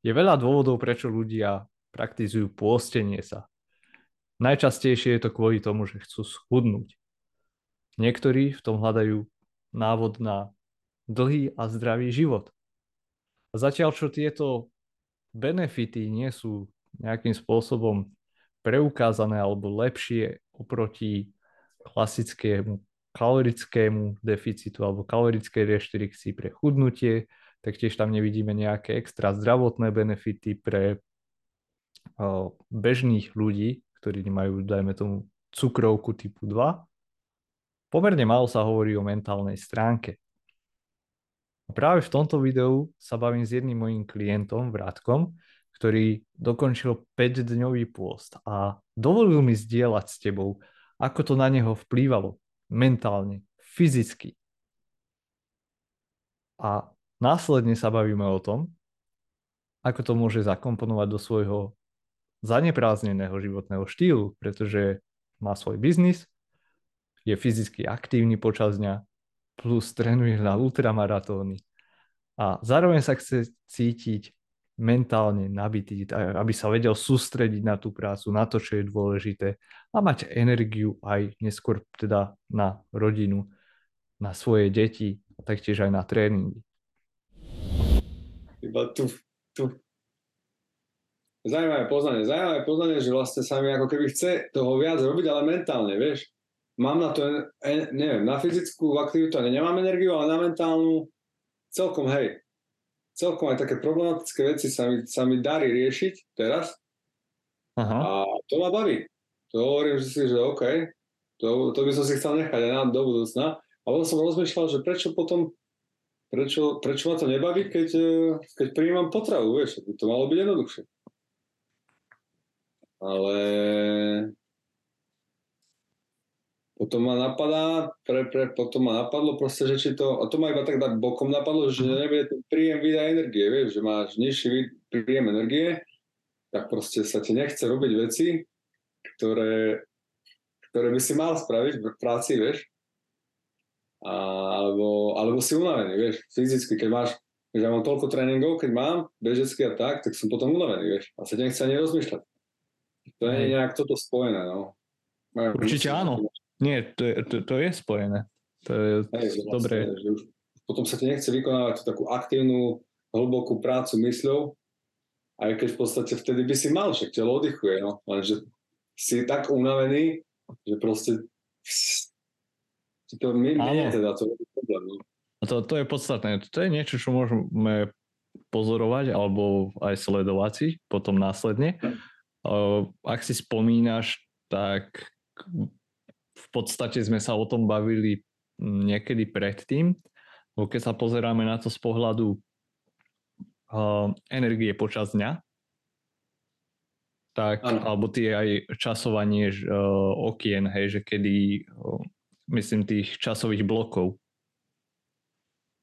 Je veľa dôvodov, prečo ľudia praktizujú pôstenie sa. Najčastejšie je to kvôli tomu, že chcú schudnúť. Niektorí v tom hľadajú návod na dlhý a zdravý život. A zatiaľ, čo tieto benefity nie sú nejakým spôsobom preukázané alebo lepšie oproti klasickému kalorickému deficitu alebo kalorickej reštrikcii pre chudnutie, tak tiež tam nevidíme nejaké extra zdravotné benefity pre bežných ľudí, ktorí majú, dajme tomu, cukrovku typu 2. Pomerne málo sa hovorí o mentálnej stránke. A práve v tomto videu sa bavím s jedným mojim klientom, Vrátkom, ktorý dokončil 5-dňový pôst a dovolil mi zdieľať s tebou, ako to na neho vplývalo mentálne, fyzicky. A následne sa bavíme o tom, ako to môže zakomponovať do svojho zaneprázneného životného štýlu, pretože má svoj biznis, je fyzicky aktívny počas dňa, plus trénuje na ultramaratóny. A zároveň sa chce cítiť mentálne nabitý, aby sa vedel sústrediť na tú prácu, na to, čo je dôležité a mať energiu aj neskôr teda na rodinu, na svoje deti a taktiež aj na tréningy. Iba tu, tu Zaujímavé poznanie, zaujímavé poznanie, že vlastne sa mi ako keby chce toho viac robiť, ale mentálne, vieš. Mám na to, neviem, na fyzickú aktivitu nemám energiu, ale na mentálnu celkom, hej. Celkom aj také problematické veci sa mi, sa mi darí riešiť teraz. Aha. A to ma baví. To hovorím že si, že OK, to, to by som si chcel nechať aj na do budúcna. A potom som rozmýšľal, že prečo potom, prečo, prečo ma to nebaví, keď, keď prijímam potravu, vieš, by to malo byť jednoduchšie ale potom ma napadá, pre, pre, potom ma napadlo proste, že či to, a to ma iba tak dať bokom napadlo, že mhm. nebude ten príjem výdaj energie, vieš, že máš nižší príjem energie, tak proste sa ti nechce robiť veci, ktoré, ktoré by si mal spraviť v práci, vieš, a, alebo, alebo si unavený, vieš, fyzicky, keď máš, že ja mám toľko tréningov, keď mám, bežecky a tak, tak som potom unavený, vieš, a sa nechce ani rozmýšľať. To je nejak toto spojené, no. Určite áno. Nie, to je, to, to je spojené. To je Hej, dobré. Vlastne, už potom sa ti nechce vykonávať tú takú aktívnu, hlbokú prácu mysľou, aj keď v podstate vtedy by si mal, však telo oddychuje, no. Lenže si tak unavený, že proste to my, nie teda, to je problém. No. To, to je podstatné. To je niečo, čo môžeme pozorovať alebo aj sledovať si potom následne. Ak si spomínaš, tak v podstate sme sa o tom bavili niekedy predtým, lebo keď sa pozeráme na to z pohľadu energie počas dňa, tak, ano. alebo tie aj časovanie okien, hej, že kedy, myslím, tých časových blokov.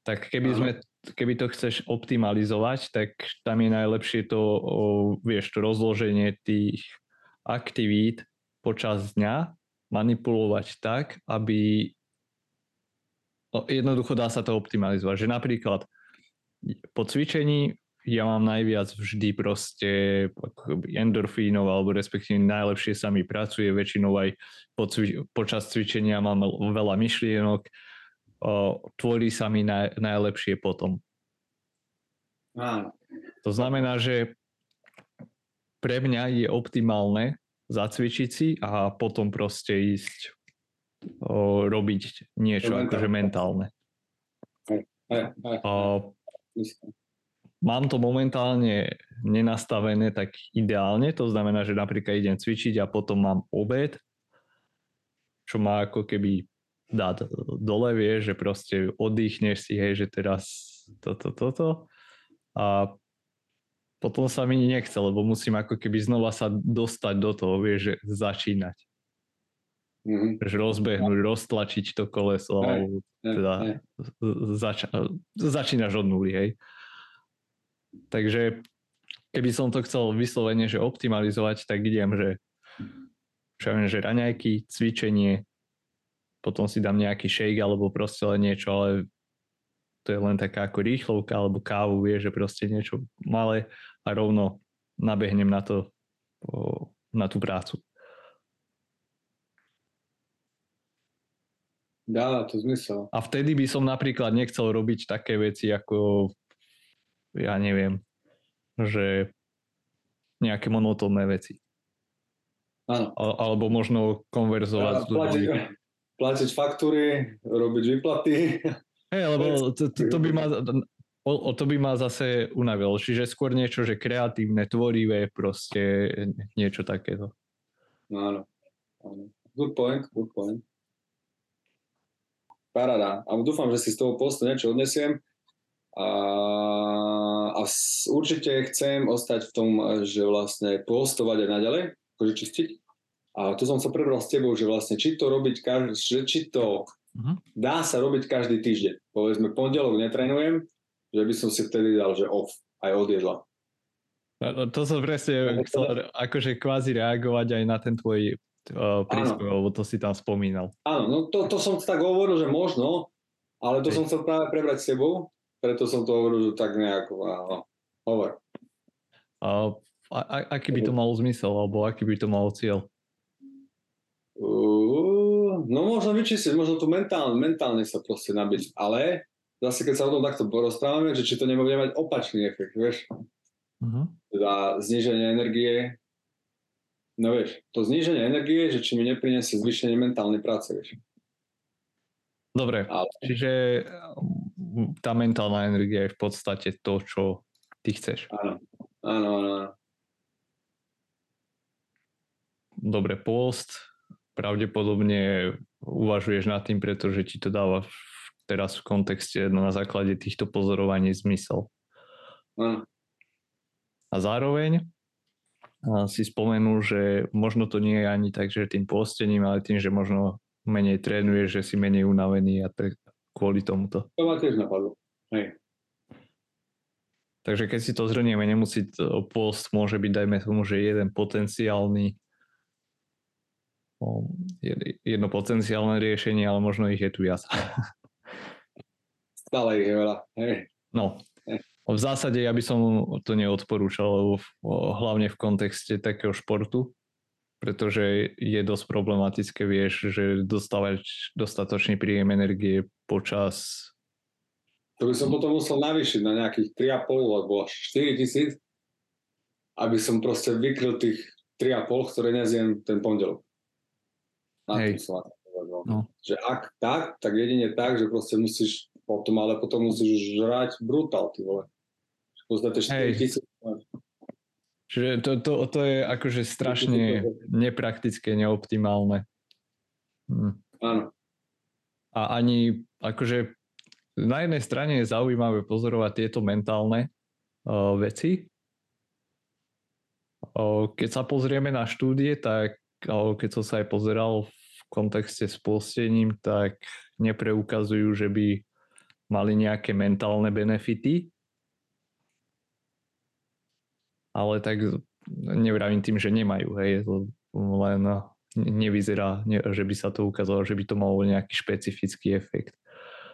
Tak keby sme keby to chceš optimalizovať, tak tam je najlepšie to, vieš, to rozloženie tých aktivít počas dňa manipulovať tak, aby no, jednoducho dá sa to optimalizovať. Že napríklad po cvičení ja mám najviac vždy proste endorfínov, alebo respektíve najlepšie sa mi pracuje, väčšinou aj po cvi- počas cvičenia mám veľa myšlienok, o, tvorí sa mi naj, najlepšie potom. Áno. To znamená, že pre mňa je optimálne zacvičiť si a potom proste ísť o, robiť niečo akože mentálne. Aj, aj, aj, o, mám to momentálne nenastavené tak ideálne, to znamená, že napríklad idem cvičiť a potom mám obed, čo má ako keby dať dole, vieš, že proste oddychneš si, hej, že teraz toto, toto. A potom sa mi nechce, lebo musím ako keby znova sa dostať do toho, vieš, že začínať. Mm-hmm. Že rozbehnúť, roztlačiť to koleso, hey, alebo teda hey. Zač- začínaš od nuly, hej. Takže keby som to chcel vyslovene, že optimalizovať, tak idem, že viem, že raňajky, cvičenie, potom si dám nejaký shake alebo proste len niečo, ale to je len taká ako rýchlovka alebo kávu, vie, že proste niečo malé a rovno nabehnem na to, na tú prácu. Dá to zmysel. A vtedy by som napríklad nechcel robiť také veci ako, ja neviem, že nejaké monotónne veci. Áno. Alebo možno konverzovať ľuďmi. Platiť faktúry, robiť výplaty. Hej, lebo to, to, to, by ma, o, to by ma zase unavilo. Čiže skôr niečo, že kreatívne, tvorivé, proste niečo takéto. Áno. áno. Good point, good point. Paráda. A dúfam, že si z toho postu niečo odnesiem. A, a určite chcem ostať v tom, že vlastne postovať aj naďalej, akože čistiť. A tu som sa prebral s tebou, že vlastne či to robiť, že či to uh-huh. dá sa robiť každý týždeň. Povedzme, pondelok netrenujem, že by som si vtedy dal, že off, aj od jedla. No, no to som presne chcel akože kvázi reagovať aj na ten tvoj uh, príspevok, lebo to si tam spomínal. Áno, no to, to som tak hovoril, že možno, ale to Hej. som chcel práve prebrať s tebou, preto som to hovoril, tak nejako, áno, hovor. A, a, aký by to malo zmysel, alebo aký by to malo cieľ? Uh, no možno vyčistiť, možno tu mentálne, mentálne sa proste nabiť, ale zase keď sa o tom takto porozprávame, že či to nebude mať opačný efekt, vieš? Uh-huh. Teda zniženie energie No vieš, to zníženie energie, že či mi nepriniesie zvýšenie mentálnej práce, vieš. Dobre, Ale... čiže tá mentálna energia je v podstate to, čo ty chceš. Áno, áno, áno. Dobre, post, pravdepodobne uvažuješ nad tým, pretože ti to dáva teraz v kontexte na základe týchto pozorovaní zmysel. Áno. A zároveň si spomenul, že možno to nie je ani tak, že tým postením, ale tým, že možno menej trénuješ, že si menej unavený a tak kvôli tomuto. To ma tiež napadlo. Hej. Takže keď si to zhrnieme, nemusí to, post môže byť, dajme tomu, že jeden potenciálny jedno potenciálne riešenie, ale možno ich je tu viac. Stále ich je veľa. Hej. No, v zásade ja by som to neodporúčal, hlavne v kontexte takého športu, pretože je dosť problematické, vieš, že dostávať dostatočný príjem energie počas... To by som potom musel navýšiť na nejakých 3,5 alebo 4 tisíc, aby som proste vykryl tých 3,5, ktoré nezjem ten pondelok. Na Hej. som no. Že ak tak, tak jedine tak, že proste musíš potom, ale potom musíš žrať brutál, ty vole. Poznáte 4 tisíc. Čiže to, to, to je akože strašne nepraktické, neoptimálne. Hm. Áno. A ani akože na jednej strane je zaujímavé pozorovať tieto mentálne uh, veci. Uh, keď sa pozrieme na štúdie, tak uh, keď som sa aj pozeral v kontexte s postením, tak nepreukazujú, že by mali nejaké mentálne benefity, ale tak nevravím tým, že nemajú, hej, len nevyzerá, že by sa to ukázalo, že by to malo nejaký špecifický efekt.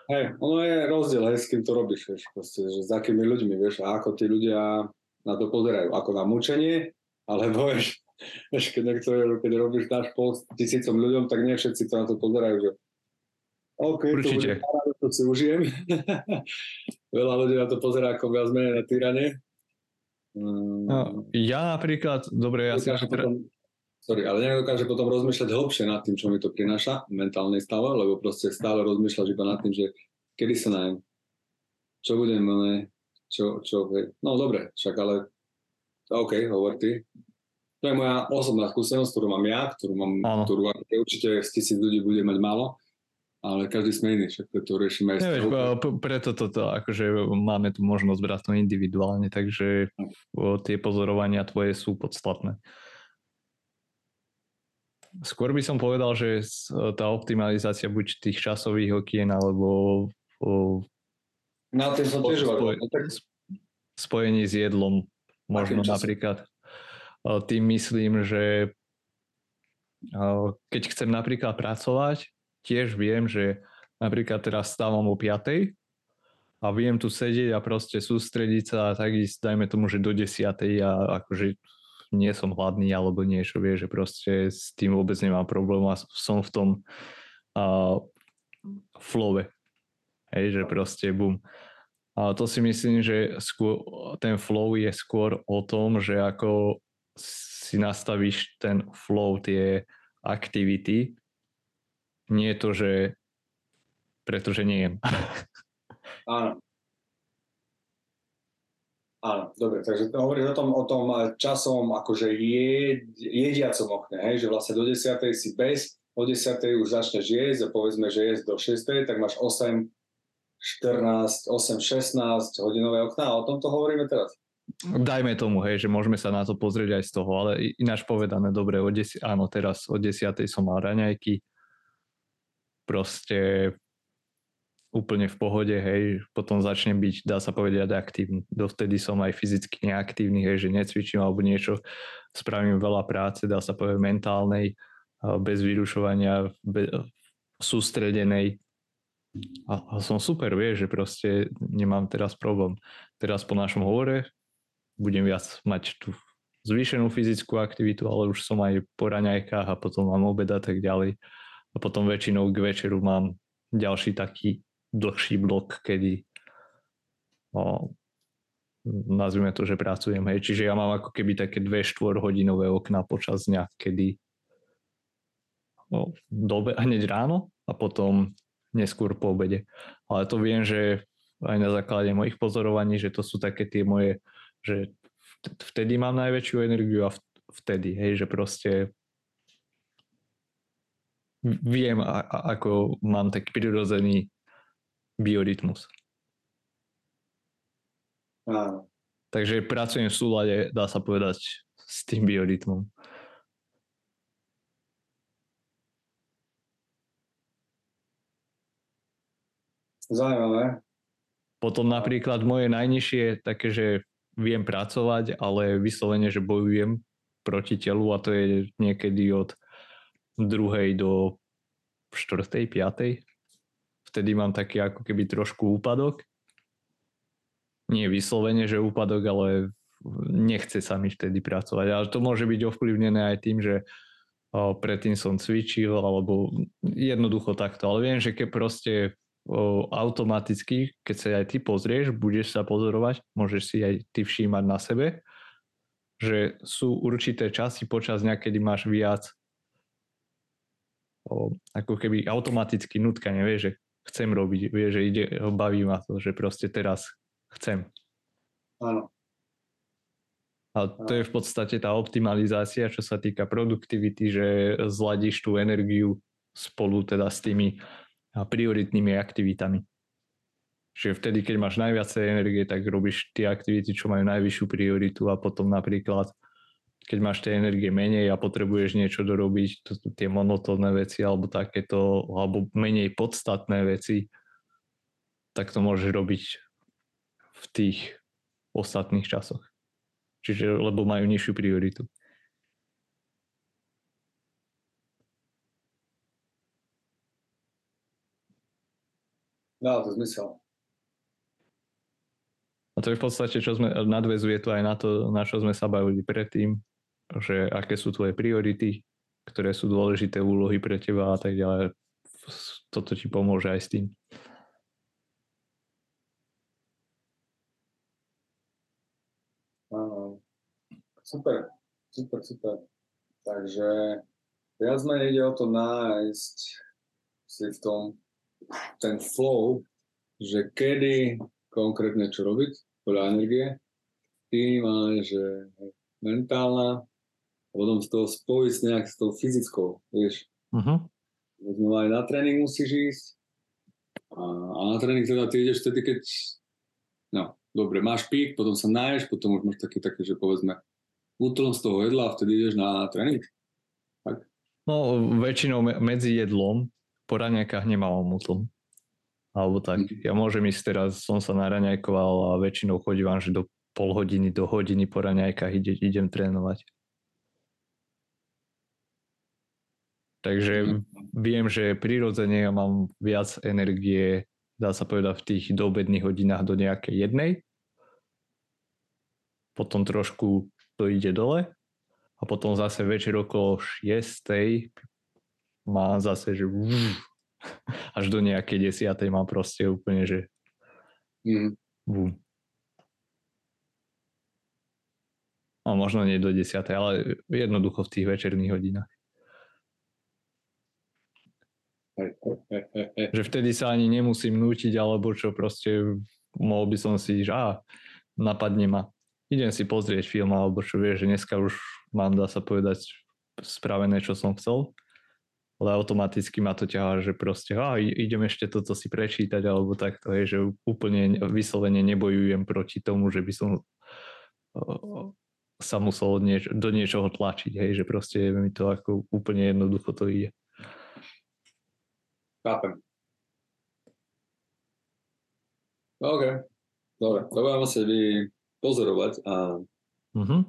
Hej, ono je rozdiel, hej, s kým to robíš, vieš, proste, že s akými ľuďmi, vieš, a ako tí ľudia na to pozerajú, ako na mučenie, alebo vieš, vieš keď, niekto, keď robíš náš post tisícom ľuďom, tak nie všetci to na to pozerajú, že OK, Určite. to, bude, to si užijem. Veľa ľudí na to pozerá ako viac menej na týranie, No, ja napríklad, dobre, ja si teraz... Sorry, ale nedokáže potom rozmýšľať hlbšie nad tým, čo mi to prináša v mentálnej stave, lebo proste stále rozmýšľaš iba nad tým, že kedy sa najem, čo budem, ne, čo, čo, no dobre, však ale OK, hovor ty. To je moja osobná skúsenosť, ktorú mám ja, ktorú mám, Áno. ktorú určite z tisíc ľudí bude mať málo ale každý sme iný, však to riešime aj Nevieš, preto toto, akože máme tu možnosť brať to individuálne, takže tie pozorovania tvoje sú podstatné. Skôr by som povedal, že tá optimalizácia buď tých časových okien, alebo na tým som tiež spojení s jedlom. Možno napríklad tým myslím, že keď chcem napríklad pracovať, tiež viem, že napríklad teraz stávam o 5 a viem tu sedieť a proste sústrediť sa a tak ísť, dajme tomu, že do desiatej a akože nie som hladný alebo niečo, vie, že proste s tým vôbec nemám problém a som v tom uh, flowe. Hej, že proste bum. A to si myslím, že skôr, ten flow je skôr o tom, že ako si nastavíš ten flow, tie aktivity, nie to, že pretože nie jem. Áno. Áno, dobre, takže hovoríš o tom, o tom časovom akože jed, jediacom okne, hej, že vlastne do 10. si bez, o 10. už začneš jesť a povedzme, že jesť do 6. tak máš 8, 14, 8, 16 hodinové okná a o tomto hovoríme teraz. Dajme tomu, hej, že môžeme sa na to pozrieť aj z toho, ale ináč povedané, dobre, o 10, áno, teraz o 10. som mal raňajky, proste úplne v pohode, hej, potom začnem byť, dá sa povedať, aktívny. Dovtedy som aj fyzicky neaktívny, hej, že necvičím alebo niečo, spravím veľa práce, dá sa povedať, mentálnej, bez vyrušovania, bez, sústredenej. A, a som super, vieš, že proste nemám teraz problém. Teraz po našom hovore budem viac mať tú zvýšenú fyzickú aktivitu, ale už som aj po raňajkách a potom mám obed a tak ďalej. A potom väčšinou k večeru mám ďalší taký dlhší blok, kedy o, nazvime to, že pracujem. Hej. Čiže ja mám ako keby také dve štvorhodinové okná počas dňa, kedy o, dobe, hneď ráno a potom neskôr po obede. Ale to viem, že aj na základe mojich pozorovaní, že to sú také tie moje, že vtedy mám najväčšiu energiu a vtedy, hej, že proste viem, ako mám taký prirodzený biorytmus. Áno. Takže pracujem v súlade, dá sa povedať, s tým biorytmom. Zaujímavé. Potom napríklad moje najnižšie také, že viem pracovať, ale vyslovene, že bojujem proti telu a to je niekedy od druhej do štvrtej, piatej vtedy mám taký ako keby trošku úpadok. Nie vyslovene, že úpadok, ale nechce sa mi vtedy pracovať. Ale to môže byť ovplyvnené aj tým, že predtým som cvičil, alebo jednoducho takto. Ale viem, že keď proste automaticky, keď sa aj ty pozrieš, budeš sa pozorovať, môžeš si aj ty všímať na sebe, že sú určité časy počas dňa, kedy máš viac o, ako keby automaticky nutka, nevieš, že chcem robiť, vie, že ide, baví ma to, že proste teraz chcem. Áno. A to je v podstate tá optimalizácia, čo sa týka produktivity, že zladíš tú energiu spolu teda s tými prioritnými aktivitami. Čiže vtedy, keď máš najviacej energie, tak robíš tie aktivity, čo majú najvyššiu prioritu a potom napríklad keď máš tej energie menej a potrebuješ niečo dorobiť, to sú tie monotónne veci alebo takéto, alebo menej podstatné veci, tak to môžeš robiť v tých ostatných časoch. Čiže, lebo majú nižšiu prioritu. Dá to zmysel. A to je v podstate, čo sme, nadvezuje to aj na to, na čo sme sa bavili predtým, že aké sú tvoje priority, ktoré sú dôležité úlohy pre teba a tak ďalej. Toto ti pomôže aj s tým. Super, super, super. Takže viac menej ide o to nájsť si v tom ten flow, že kedy konkrétne čo robiť podľa energie. Ty máš, že mentálna, a potom z toho spojiť nejak s tou fyzickou, vieš. Uh-huh. aj na tréning musíš ísť. A, a na tréning teda ty ideš vtedy, keď no, dobre, máš pík, potom sa náješ, potom už máš také, také, že povedzme útlom z toho jedla a vtedy ideš na tréning. Tak? No, väčšinou medzi jedlom po raňajkách nemávam útlom. Alebo tak. Mm. Ja môžem ísť teraz, som sa naraňajkoval a väčšinou chodím že do pol hodiny do hodiny po raňajkách ide, idem trénovať. Takže viem, že prirodzene ja mám viac energie dá sa povedať v tých doobedných hodinách do nejakej jednej. Potom trošku to ide dole a potom zase večer okolo 6. má zase, že až do nejakej 10. má proste úplne, že bum. A možno nie do 10. ale jednoducho v tých večerných hodinách. Že vtedy sa ani nemusím nútiť, alebo čo proste mohol by som si, že á, napadne ma, idem si pozrieť film, alebo čo vieš, že dneska už mám, dá sa povedať, spravené, čo som chcel, ale automaticky ma to ťahá, že proste, á, idem ešte toto si prečítať, alebo takto, je, že úplne vyslovene nebojujem proti tomu, že by som sa musel do niečoho tlačiť, hej, že proste mi to ako úplne jednoducho to ide. Chápem. OK. Dobre, to budeme musieť pozorovať a mm-hmm.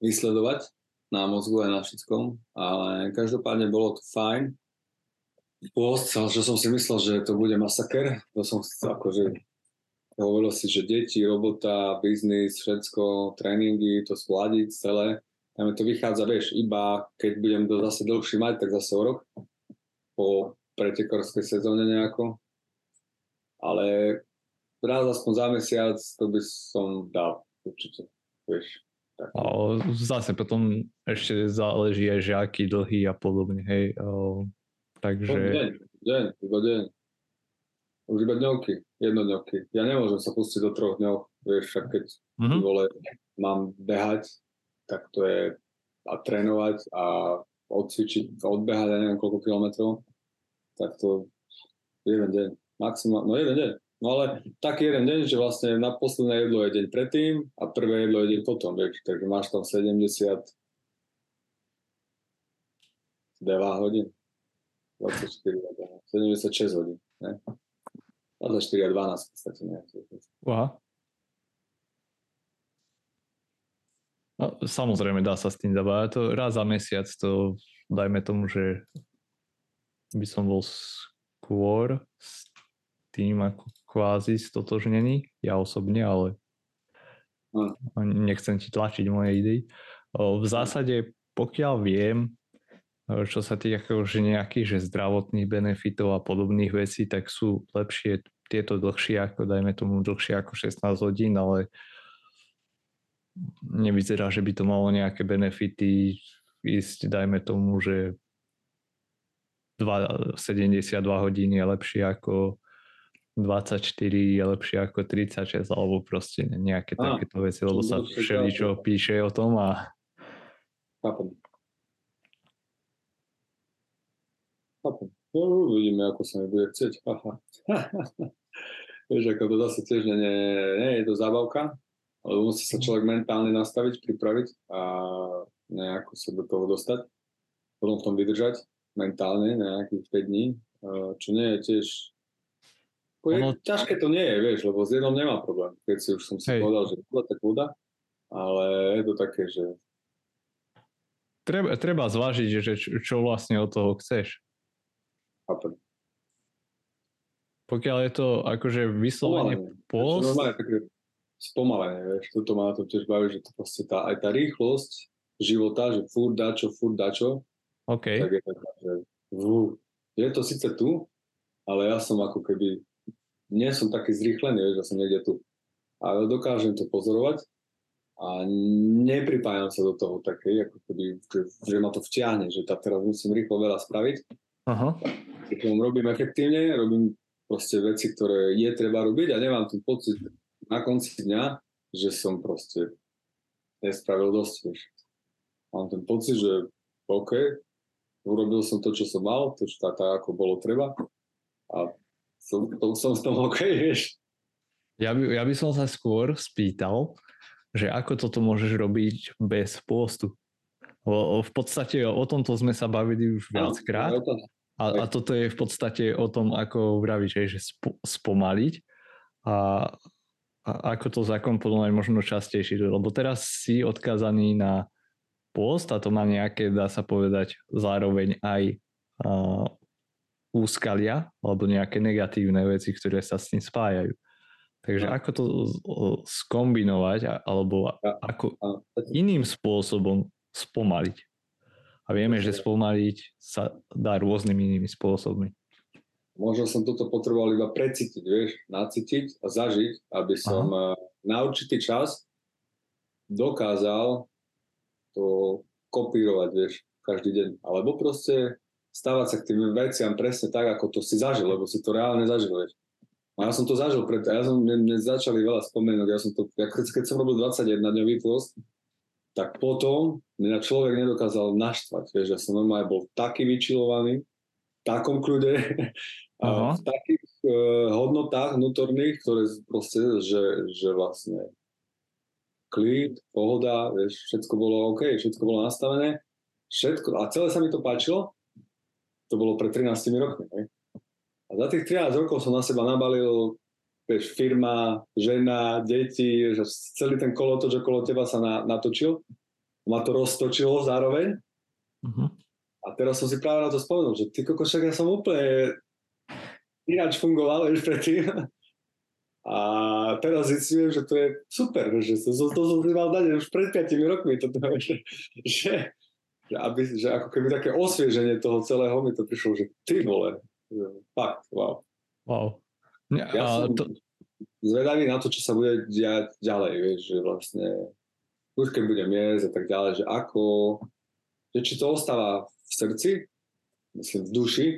vysledovať na mozgu aj na všetkom, ale každopádne bolo to fajn. Post, že som si myslel, že to bude masaker, to som akože hovoril si, že deti, robota, biznis, všetko, tréningy, to skladiť celé. Mi to vychádza, vieš, iba keď budem to zase dlhšie mať, tak zase o rok. Po pretekorskej sezóne nejako. Ale raz aspoň za mesiac to by som dal určite, vieš. Tak. A zase potom ešte záleží aj, že aký dlhý a podobne, hej. O, takže... Deň, deň, iba deň. Už iba dňovky, jednodňovky. Ja nemôžem sa pustiť do troch dňov, vieš, však keď mm-hmm. vole, mám behať, tak to je a trénovať a odcvičiť, odbehať, ja neviem koľko kilometrov tak to jeden deň, maximálne, no jeden deň. No ale taký jeden deň, že vlastne na posledné jedlo je deň predtým a prvé jedlo je deň potom, vieš, takže máš tam 70 9 hodín, 24 hodín, 76 hodín, ne? 24 a 12 v podstate, ne? Aha. No, samozrejme dá sa s tým zabávať. To raz za mesiac to dajme tomu, že by som bol skôr s tým ako kvázi stotožnený, ja osobne, ale nechcem ti tlačiť moje idei. V zásade, pokiaľ viem, čo sa týka akože nejakých že zdravotných benefitov a podobných vecí, tak sú lepšie tieto dlhšie ako, dajme tomu, dlhšie ako 16 hodín, ale nevyzerá, že by to malo nejaké benefity ísť, dajme tomu, že 72 hodín je lepšie ako 24 je lepšie ako 36 alebo proste nejaké a, takéto veci, lebo sa všeličo píše o tom a Chápem. Chápem. No, uvidíme, ako sa mi bude chcieť. Vieš, ako to zase tiež nie, nie, nie je to zábavka, ale musí sa človek mentálne nastaviť, pripraviť a nejako sa do toho dostať, potom v tom vydržať mentálne na nejakých 5 dní, čo nie je tiež... Ono... Ťažké to nie je, vieš, lebo s jednom nemá problém. Keď si už som si Hej. povedal, že voda, tak voda, ale je to také, že... Treba, treba zvážiť, že čo vlastne od toho chceš. Chápem. Pokiaľ je to akože vyslovene post... Normálne také spomalenie, vieš, toto ma na to tiež baví, že to proste tá, aj tá rýchlosť života, že furt dačo, furt dačo, Okay. Tak je, že, vú, je to síce tu, ale ja som ako keby, nie som taký zrýchlený, že som niekde tu. Ale dokážem to pozorovať a nepripájam sa do toho také, ako keby, že, že ma to vtiahne, že tak teraz musím rýchlo veľa spraviť. Aha. Robím efektívne, robím proste veci, ktoré je treba robiť a nemám ten pocit na konci dňa, že som proste nespravil dosť. Mám ten pocit, že OK, urobil som to, čo som mal, to, čo tak, ako bolo treba. A som, to, som s tom OK, vieš. Ja by, ja by som sa skôr spýtal, že ako toto môžeš robiť bez postu. O, o, v podstate o tomto sme sa bavili už viackrát. a, a toto je v podstate o tom, ako vravíš, že sp, spomaliť. A, a ako to zakomponovať možno častejšie, lebo teraz si odkazaný na post a to má nejaké, dá sa povedať, zároveň aj uh, úskalia alebo nejaké negatívne veci, ktoré sa s tým spájajú. Takže ako to skombinovať alebo ako iným spôsobom spomaliť. A vieme, že spomaliť sa dá rôznymi inými spôsobmi. Možno som toto potreboval iba precítiť, vieš, nacítiť a zažiť, aby som Aha. na určitý čas dokázal to kopírovať, vieš, každý deň. Alebo proste stávať sa k tým veciam presne tak, ako to si zažil, lebo si to reálne zažil, vieš. A ja som to zažil, preto ja som, mne, mne začali veľa spomienok, ja som to, ja, keď, keď som robil 21 dňový post, tak potom mňa človek nedokázal naštvať, vieš, ja som normálne bol taký vyčilovaný, v takom kľude, a v takých uh, hodnotách vnútorných, ktoré proste, že, že vlastne klid, pohoda, vieš, všetko bolo OK, všetko bolo nastavené, všetko, a celé sa mi to páčilo, to bolo pred 13 rokmi, hej. A za tých 13 rokov som na seba nabalil vieš, firma, žena, deti, že celý ten kolotoč okolo teba sa na, natočil. Ma to roztočilo zároveň. Uh-huh. A teraz som si práve na to spomenul, že ty koko, však ja som úplne ináč fungoval už predtým. A teraz zistím, že to je super, že to, to, to som si mal dať už pred 5 rokmi. Toto, že, že, že, aby, že ako keby také osvieženie toho celého mi to prišlo, že ty vole, že fakt, wow. Wow. Ja, Ja som to, zvedavý na to, čo sa bude diať ďalej, vieš, že vlastne už keď budem jesť a tak ďalej, že ako, že či to ostáva v srdci, myslím v duši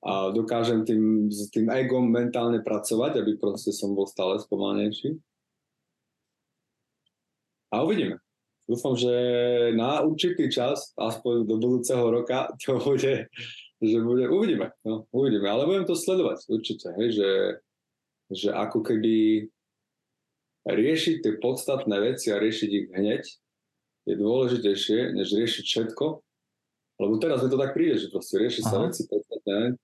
a dokážem tým, s tým egom mentálne pracovať, aby proste som bol stále spomalnejší. A uvidíme. Dúfam, že na určitý čas, aspoň do budúceho roka, to bude, že bude, uvidíme, no, uvidíme, ale budem to sledovať určite, hej, že, že ako keby riešiť tie podstatné veci a riešiť ich hneď je dôležitejšie, než riešiť všetko, lebo teraz mi to tak príde, že proste rieši sa veci podstatné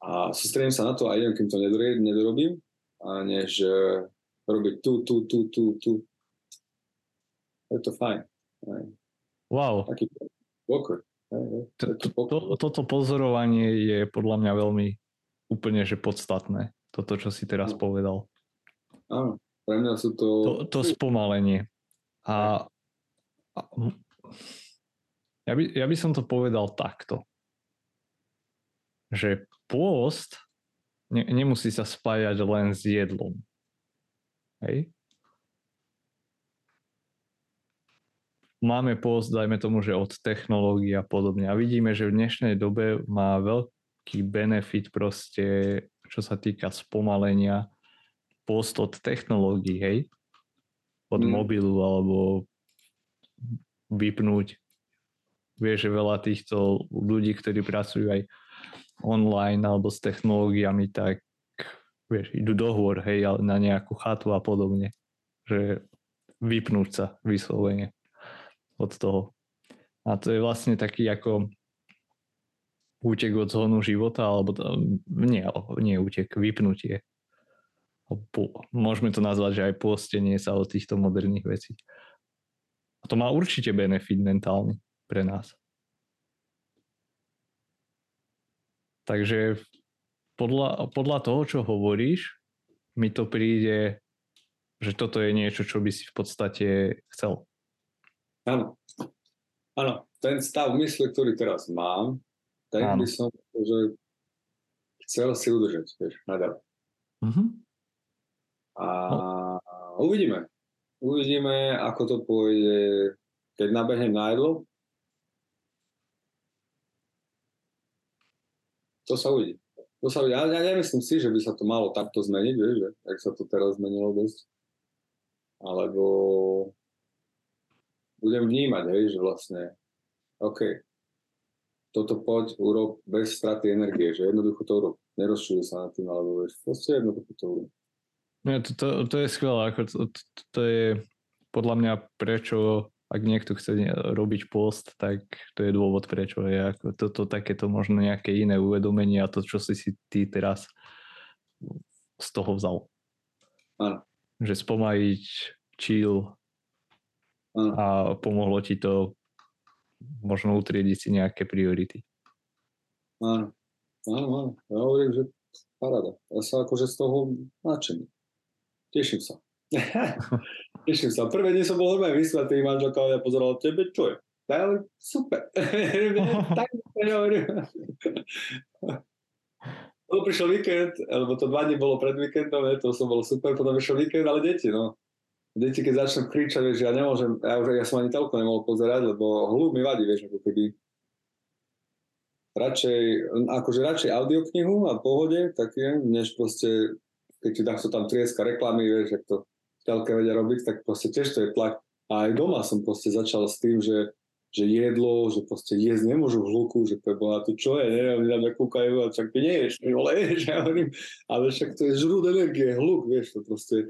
a sústredím sa na to a idem, kým to nedorobím, a než eh, robiť tu, tu, tu, tu, tu. Je to fajn. Wow. Taký. To, to, to to, toto pozorovanie je podľa mňa veľmi úplne že podstatné. Toto, čo si teraz No. povedal. Áno, pre mňa sú to... To, to spomalenie. A, a ja, by, ja by som to povedal takto. Že pôst ne, nemusí sa spájať len s jedlom. Hej? Máme pôst, dajme tomu, že od technológií a podobne. A vidíme, že v dnešnej dobe má veľký benefit proste, čo sa týka spomalenia post od technológií, hej? Od Mm. mobilu alebo vypnúť. Vieš, že veľa týchto ľudí, ktorí pracujú aj online alebo s technológiami, tak vieš, idú do hôr, hej, na nejakú chatu a podobne. Že vypnúť sa vyslovene od toho. A to je vlastne taký ako útek od zhonu života, alebo to, nie, nie útek, vypnutie. Môžeme to nazvať, že aj postenie sa od týchto moderných vecí. A to má určite benefit mentálny pre nás. Takže podľa, podľa toho, čo hovoríš, mi to príde, že toto je niečo, čo by si v podstate chcel. Áno. Áno, ten stav mysle, ktorý teraz mám, ten Áno. by som že chcel si udržať, vieš, naďalej. Mhm. A uvidíme. Uvidíme, ako to pôjde, keď nabehnem na jedlo. To sa uvidí. To sa uvidí. Ja, ja nemyslím si, že by sa to malo takto zmeniť, vieš, že? Jak sa to teraz zmenilo dosť. Alebo budem vnímať, hej, že vlastne OK, toto poď, urob bez straty energie, že jednoducho to urob. Nerozčuj sa nad tým, alebo vieš, proste jednoducho to urob. Nie, to, to, to je skvelé. Ako to, to, to je podľa mňa prečo, ak niekto chce ne- robiť post, tak to je dôvod prečo. Je ako toto takéto možno nejaké iné uvedomenie a to, čo si si ty teraz z toho vzal. Áno. Že spomaliť, chill Áno. a pomohlo ti to možno utriediť si nejaké priority. Áno. Áno, áno. Ja hovorím, že paráda. Ja sa akože z toho nadšený. Teším sa. Teším sa. Prvé dni som bol normálne vysvetý, manželka ja pozerala tebe, čo je? Hovorím, super. tak. Potom prišiel víkend, lebo to dva dní bolo pred víkendom, to som bol super, potom išiel víkend, ale deti, no. Deti, keď začnú kričať, vieš, ja nemôžem, ja už ja som ani toľko nemohol pozerať, lebo hluk mi vadí, vieš, ako keby radšej, akože radšej audioknihu a pohode, také, než proste, keď ti takto tam trieska reklamy, vieš, to telke vedia robiť, tak proste tiež to je tlak. A aj doma som proste začal s tým, že že jedlo, že proste jesť nemôžu hluku, že to bola tu čo je, neviem, oni na mňa kúkajú a čak ty neješ, vole, ja hovorím, ale však to je žrúd energie, hluk, vieš, to proste,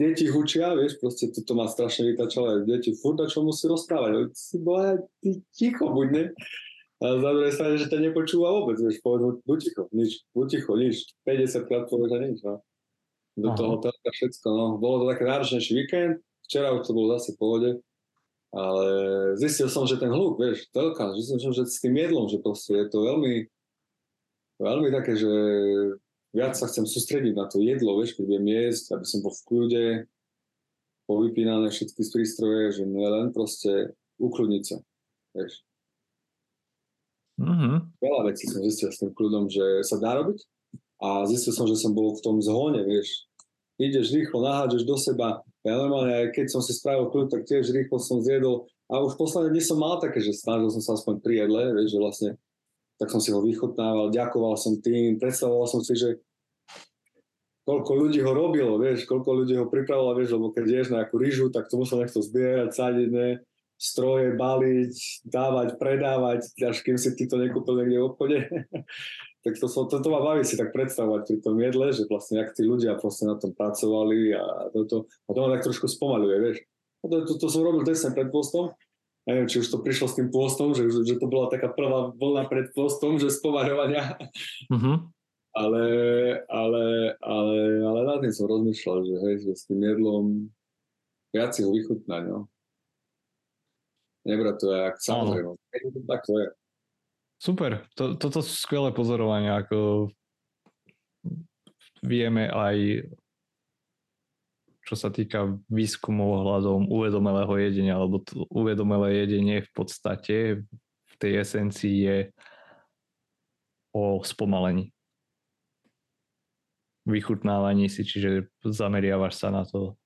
deti hučia, vieš, proste toto má strašne vytačalo, deti furt čo musí rozprávať, si bola, ty ticho buď, ne? A za druhej strane, že ťa nepočúva vôbec, vieš, povedz, buď ticho, nič, buď ticho, nič, 50 krát povedz a nič, no. Do Aha. toho telka všetko, no. Bolo to také náročnejší víkend, včera už to bolo zase v pohode, ale zistil som, že ten hluk, vieš, telka, zistil som, že s tým jedlom, že proste je to veľmi, veľmi také, že viac sa chcem sústrediť na to jedlo, vieš, keď budem jesť, aby som bol v kľude, povypínané všetky z prístroje, že len proste ukludniť sa, vieš. Mm-hmm. Veľa vecí som zistil s tým kľudom, že sa dá robiť a zistil som, že som bol v tom zhone, vieš. Ideš rýchlo, nahádžeš do seba, ja normálne, aj keď som si spravil kľud, tak tiež rýchlo som zjedol. A už posledné dni som mal také, že snažil som sa aspoň pri jedle, vieš, že vlastne tak som si ho vychutnával, ďakoval som tým, predstavoval som si, že koľko ľudí ho robilo, vieš, koľko ľudí ho pripravilo, vieš, lebo keď ješ nejakú rýžu, tak to musel niekto zbierať, sadiť, ne, stroje, baliť, dávať, predávať, až kým si ty to nekúpil niekde v obchode. tak to, to, to ma baví si tak predstavovať pri tom jedle, že vlastne ak tí ľudia proste na tom pracovali a toto, a to ma tak trošku spomaluje, vieš. To, to, to som robil tesne pred postom, neviem, či už to prišlo s tým pôstom, že, že to bola taká prvá vlna pred pôstom, že spomaľovania. Mm-hmm. Ale, ale, ale, ale na tým som rozmýšľal, že, hej, že s tým jedlom viac si ho vychutnať, no. Nebrať to jak samozrejme. Tak to je. Super, to, toto sú skvelé pozorovania, ako vieme aj čo sa týka výskumov ohľadom uvedomelého jedenia, alebo to uvedomelé jedenie v podstate v tej esencii je o spomalení. Vychutnávaní si, čiže zameriavaš sa na to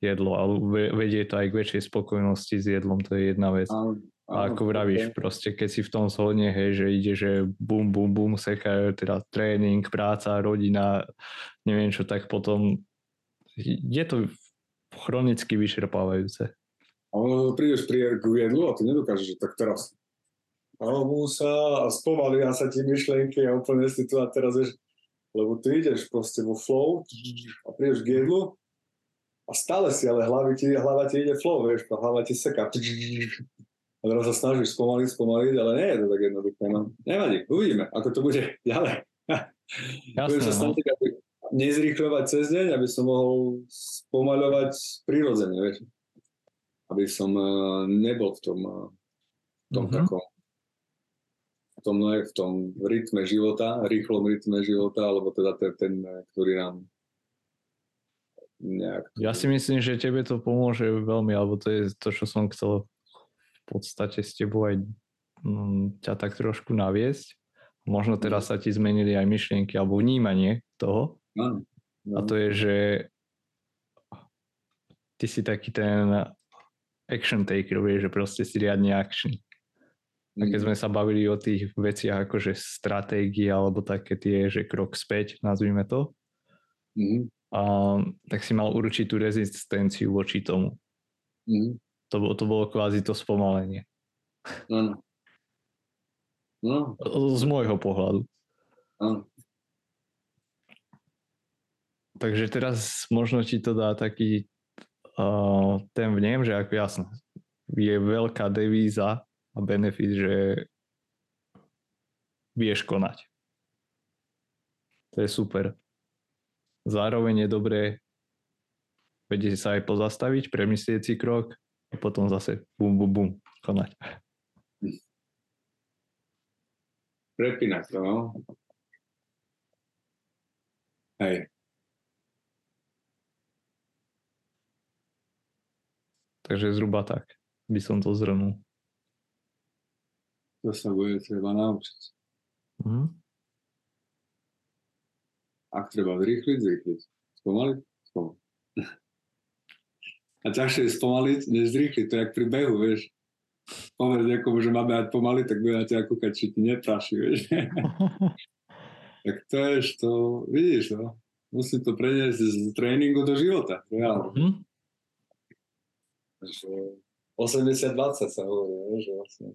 jedlo, ale vedie to aj k väčšej spokojnosti s jedlom, to je jedna vec. A ako vravíš, proste keď si v tom zhodne, hej, že ide, že bum, bum, bum, sekajú, teda tréning, práca, rodina, neviem čo, tak potom je to chronicky vyčerpávajúce. Ale prídeš pri k jedlu a ty nedokážeš, že tak teraz alebo sa a spomalia sa ti myšlienky a úplne si tu a teraz vieš, lebo ty ideš proste vo flow a prídeš k jedlu a stále si, ale hlavy ti, hlava ti ide flow, vieš, hlava ti seká a teraz sa snažíš spomaliť, spomaliť, ale nie je to tak jednoduché. No. Nevadí, uvidíme, ako to bude ďalej. Budem sa no. snažiť, aby nezrýchľovať cez deň, aby som mohol spomaľovať prirodzene, vieš. Aby som uh, nebol v tom, uh, v tom mm-hmm. takom v tom, no, v tom rytme života, rýchlom rytme života, alebo teda ten, ten ktorý nám nejak... Ja si myslím, že tebe to pomôže veľmi, alebo to je to, čo som chcel podstate s tebou aj mm, ťa tak trošku naviesť. Možno teraz sa ti zmenili aj myšlienky alebo vnímanie toho. No, no. A to je, že ty si taký ten action taker, vieš, že proste si riadne action. A keď mm. sme sa bavili o tých veciach ako že stratégie alebo také tie, že krok späť, nazvime to, mm. a, tak si mal určitú rezistenciu voči tomu. Mm. To, bolo, to bolo kvázi to spomalenie. Áno. No. Z môjho pohľadu. Áno. Takže teraz možno ti to dá taký uh, ten vnem, že ako jasné, je veľká devíza a benefit, že vieš konať. To je super. Zároveň je dobré vedieť sa aj pozastaviť, premyslieť si krok a potom zase bum, bum, bum, konať. prepínať to, no. Hej. Takže zhruba tak by som to zhrnul. To sa bude treba naučiť. Mhm. Ak treba zrýchliť, zrýchliť. Spomaliť, spomaliť. A ťažšie je spomaliť, než zrýchliť. To je jak pri behu, vieš. Povedz niekomu, že máme behať pomaly, tak bude na teba kúkať, či ti nepraší, vieš. tak to je, to vidíš, no. Musí to preniesť z tréningu do života. Reálne. Mhm. 80-20 sa hovorí, že vlastne.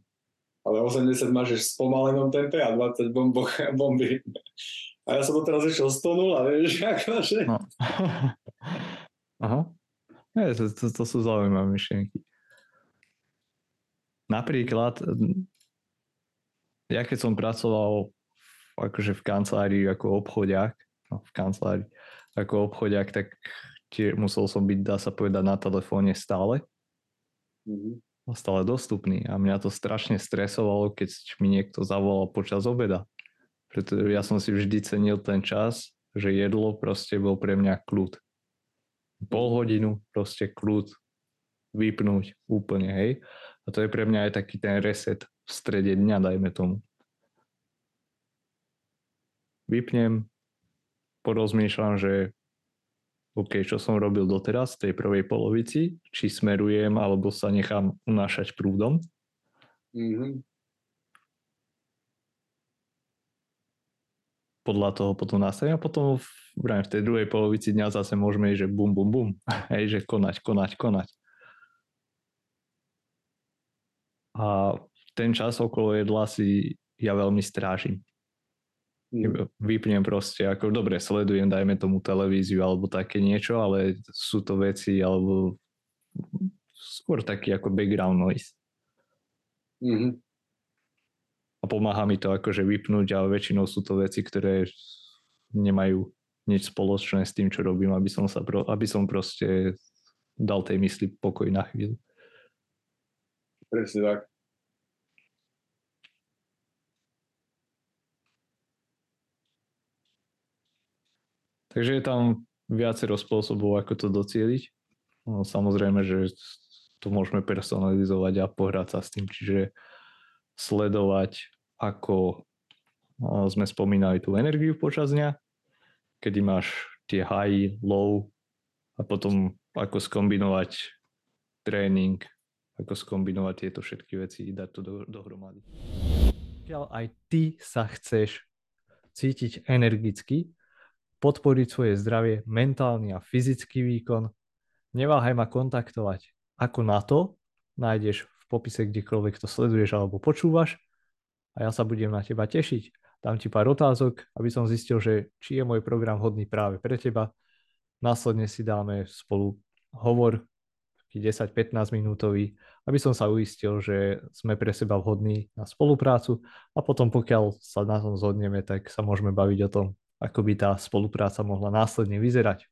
Ale 80 máš v spomalenom tempe a 20 bombo, bomby. A ja som teraz išiel 100 0, vieš, akože. No. Aha. Je, to, to, to sú zaujímavé myšlienky. Napríklad, ja keď som pracoval akože v kancelárii ako obchodiak, no, v kancelárii ako obchodiak, tak tie, musel som byť, dá sa povedať, na telefóne stále. Mm-hmm. Stále dostupný a mňa to strašne stresovalo, keď mi niekto zavolal počas obeda. Pretože ja som si vždy cenil ten čas, že jedlo proste bol pre mňa kľud. Pol hodinu proste kľud, vypnúť úplne, hej. A to je pre mňa aj taký ten reset v strede dňa, dajme tomu. Vypnem, porozmýšľam, že OK, čo som robil doteraz v tej prvej polovici, či smerujem alebo sa nechám unášať prúdom. Mm-hmm. Podľa toho potom nastavím a potom v, v tej druhej polovici dňa zase môžeme ísť, že bum, bum, bum. Hej, že konať, konať, konať. A ten čas okolo jedla si ja veľmi strážim. Mm. Vypnem proste, ako dobre sledujem, dajme tomu televíziu alebo také niečo, ale sú to veci, alebo skôr taký ako background noise. Mm-hmm. A pomáha mi to akože vypnúť, ale väčšinou sú to veci, ktoré nemajú nič spoločné s tým, čo robím, aby som, sa pro, aby som proste dal tej mysli pokoj na chvíľu. Presne tak. Takže je tam viacero spôsobov, ako to docieliť. No, samozrejme, že to môžeme personalizovať a pohrať sa s tým, čiže sledovať, ako no, sme spomínali tú energiu počas dňa, kedy máš tie high, low a potom ako skombinovať tréning, ako skombinovať tieto všetky veci, dať to do, dohromady. Pokiaľ aj ty sa chceš cítiť energicky, podporiť svoje zdravie, mentálny a fyzický výkon, neváhaj ma kontaktovať. Ako na to nájdeš v popise kdekoľvek to sleduješ alebo počúvaš a ja sa budem na teba tešiť. Dám ti pár otázok, aby som zistil, že či je môj program hodný práve pre teba. Následne si dáme spolu hovor, 10-15 minútový, aby som sa uistil, že sme pre seba vhodní na spoluprácu a potom pokiaľ sa na tom zhodneme, tak sa môžeme baviť o tom, ako by tá spolupráca mohla následne vyzerať.